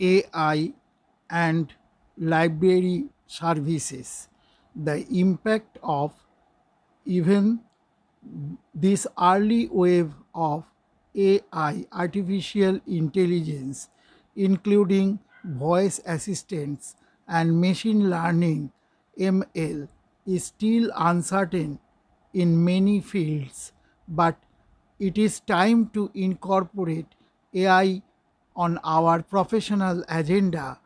AI and library services. The impact of even this early wave of AI, artificial intelligence, including voice assistants and machine learning ML, is still uncertain in many fields, but it is time to incorporate AI on our professional agenda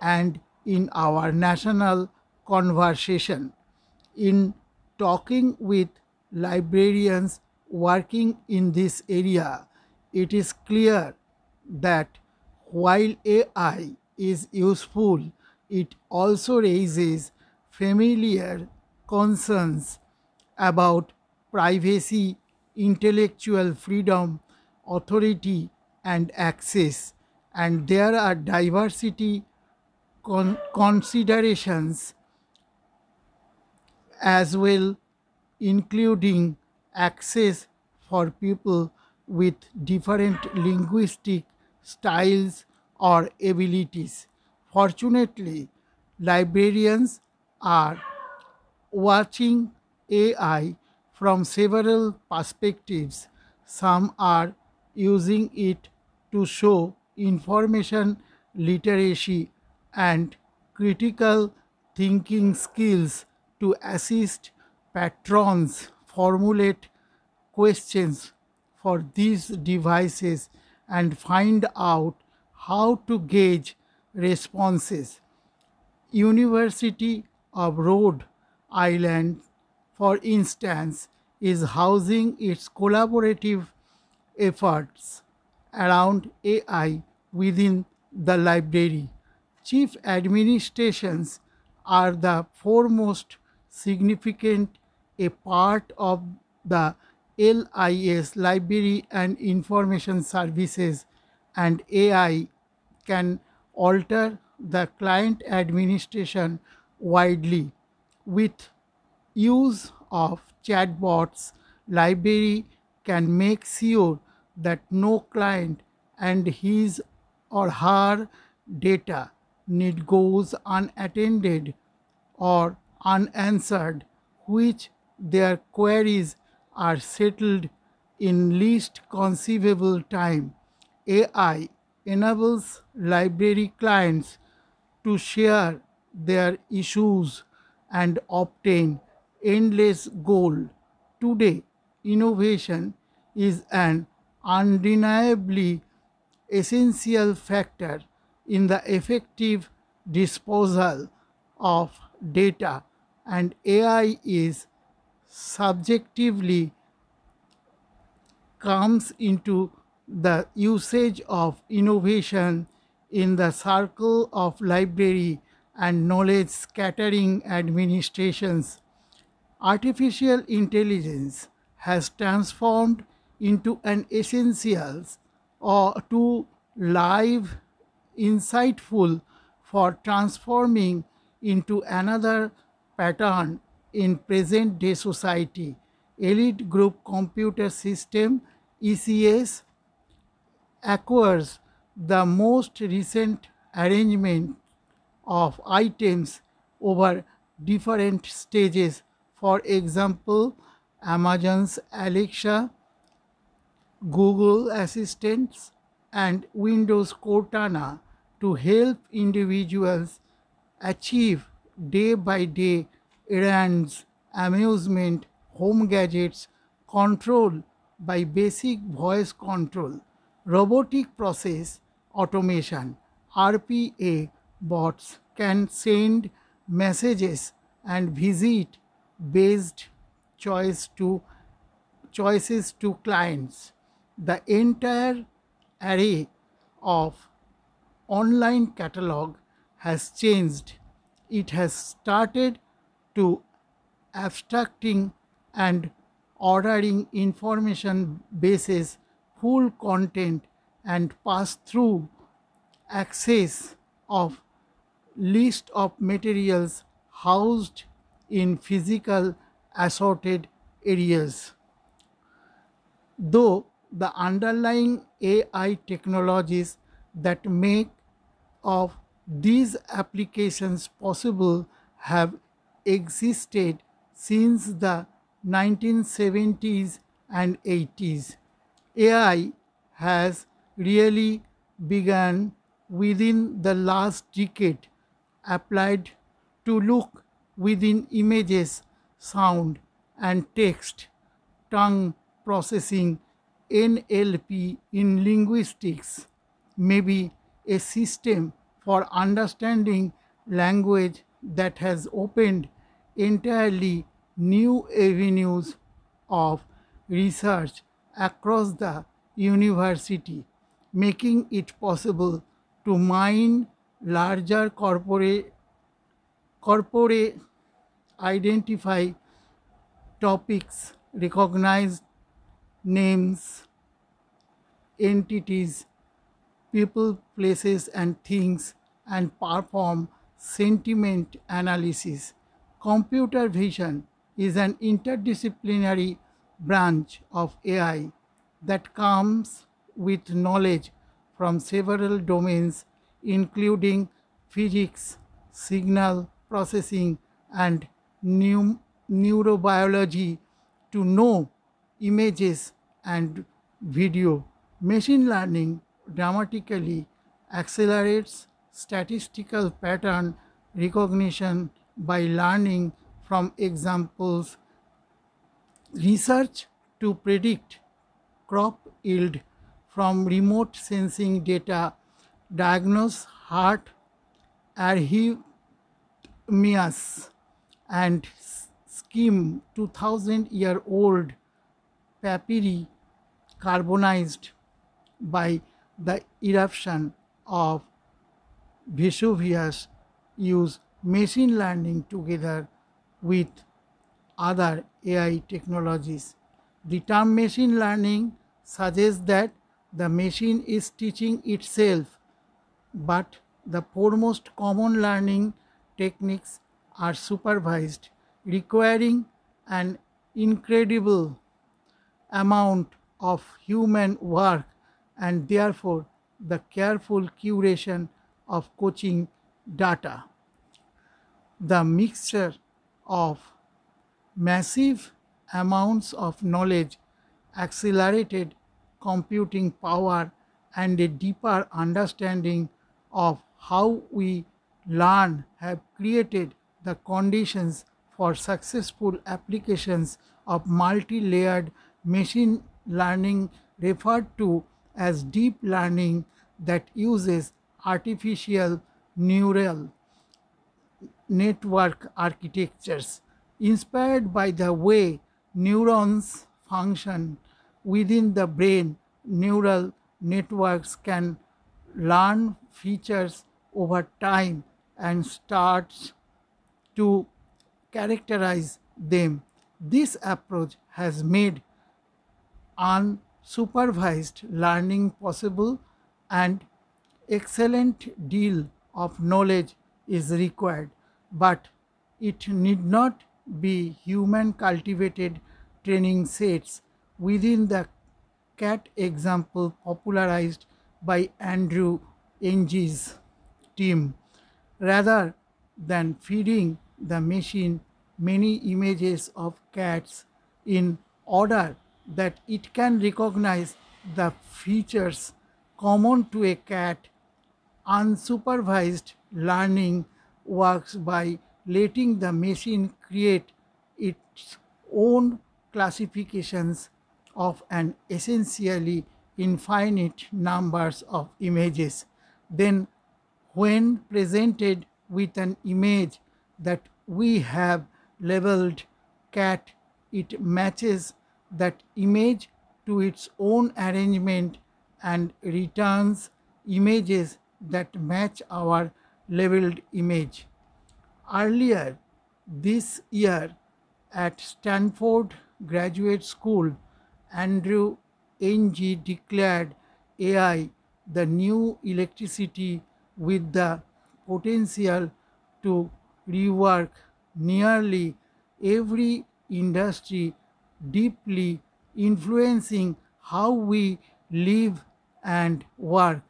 and in our national conversation. In talking with librarians working in this area, it is clear that while AI is useful, it also raises familiar concerns about privacy, intellectual freedom, authority, and access. And there are diversity con- considerations as well, including access for people with different linguistic styles or abilities. Fortunately, librarians are watching AI from several perspectives. Some are using it to show information literacy and critical thinking skills to assist patrons formulate questions for these devices and find out how to gauge responses. University of Rhode Island, for instance, is housing its collaborative efforts around AI within the library. Chief administrations are the foremost significant a part of the LIS Library and Information Services and AI can alter the client administration widely with use of chatbots library can make sure that no client and his or her data need goes unattended or unanswered which their queries are settled in least conceivable time ai enables library clients to share their issues and obtain endless gold. Today, innovation is an undeniably essential factor in the effective disposal of data, and AI is subjectively comes into the usage of innovation in the circle of library and knowledge scattering administrations. Artificial intelligence has transformed into an essential or to live insightful for transforming into another pattern in present day society. Elite Group Computer System ECS acquires the most recent arrangement of items over different stages. For example, Amazon's Alexa, Google Assistants, and Windows Cortana to help individuals achieve day by day errands, amusement, home gadgets, control by basic voice control, robotic process automation, RPA bots can send messages and visit based choice to choices to clients. The entire array of online catalog has changed. It has started to abstracting and ordering information bases full content and pass through access of list of materials housed in physical assorted areas. Though the underlying AI technologies that make of these applications possible have existed since the 1970s and 80s. AI has really begun within the last decade applied to look within images, sound, and text, tongue processing, NLP in linguistics, may be a system for understanding language that has opened entirely new avenues of research across the university, making it possible to mine larger corpora corpora identify topics, recognize names, entities, people, places, and things, and perform sentiment analysis. Computer vision is an interdisciplinary branch of AI that comes with knowledge from several domains, including physics, signal processing, and neurobiology, to know images and video. Machine learning dramatically accelerates statistical pattern recognition by learning from examples, research to predict crop yield from remote sensing data, diagnose heart arrhythmias, and skim 2000 year old papyri carbonized by the eruption of Vesuvius use machine learning together with other AI technologies. The term machine learning suggests that the machine is teaching itself, but the foremost common learning techniques are supervised, requiring an incredible amount of human work and therefore the careful curation of coaching data. The mixture of massive amounts of knowledge, accelerated computing power, and a deeper understanding of how we learn have created the conditions for successful applications of multi-layered machine learning referred to as deep learning that uses artificial neural network architectures inspired by the way neurons function within the brain. Neural networks can learn features over time and starts to characterize them. This approach has made unsupervised learning possible and excellent deal of knowledge is required, but it need not be human cultivated training sets within the cat example popularized by Andrew Ng's team. Rather than feeding the machine many images of cats in order that it can recognize the features common to a cat, unsupervised learning works by letting the machine create its own classifications of an essentially infinite numbers of images. Then when presented with an image that we have labeled cat, it matches that image to its own arrangement and returns images that match our labeled image. Earlier this year at Stanford Graduate School, Andrew Ng declared AI the new electricity with the potential to rework nearly every industry, deeply influencing how we live and work.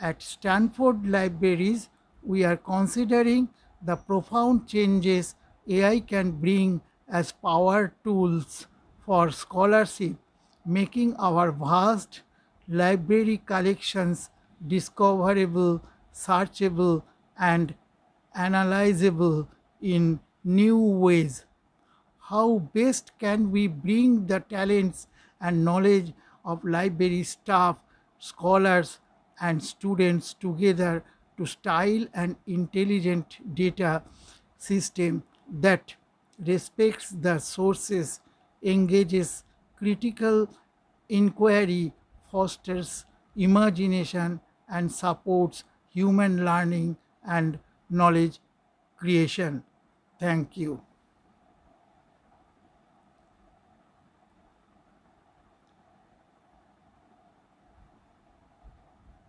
At Stanford Libraries, we are considering the profound changes AI can bring as power tools for scholarship, making our vast library collections discoverable, searchable, and analyzable in new ways. How best can we bring the talents and knowledge of library staff, scholars, and students together to style an intelligent data system that respects the sources, engages critical inquiry, fosters imagination, and supports human learning and knowledge creation. Thank you.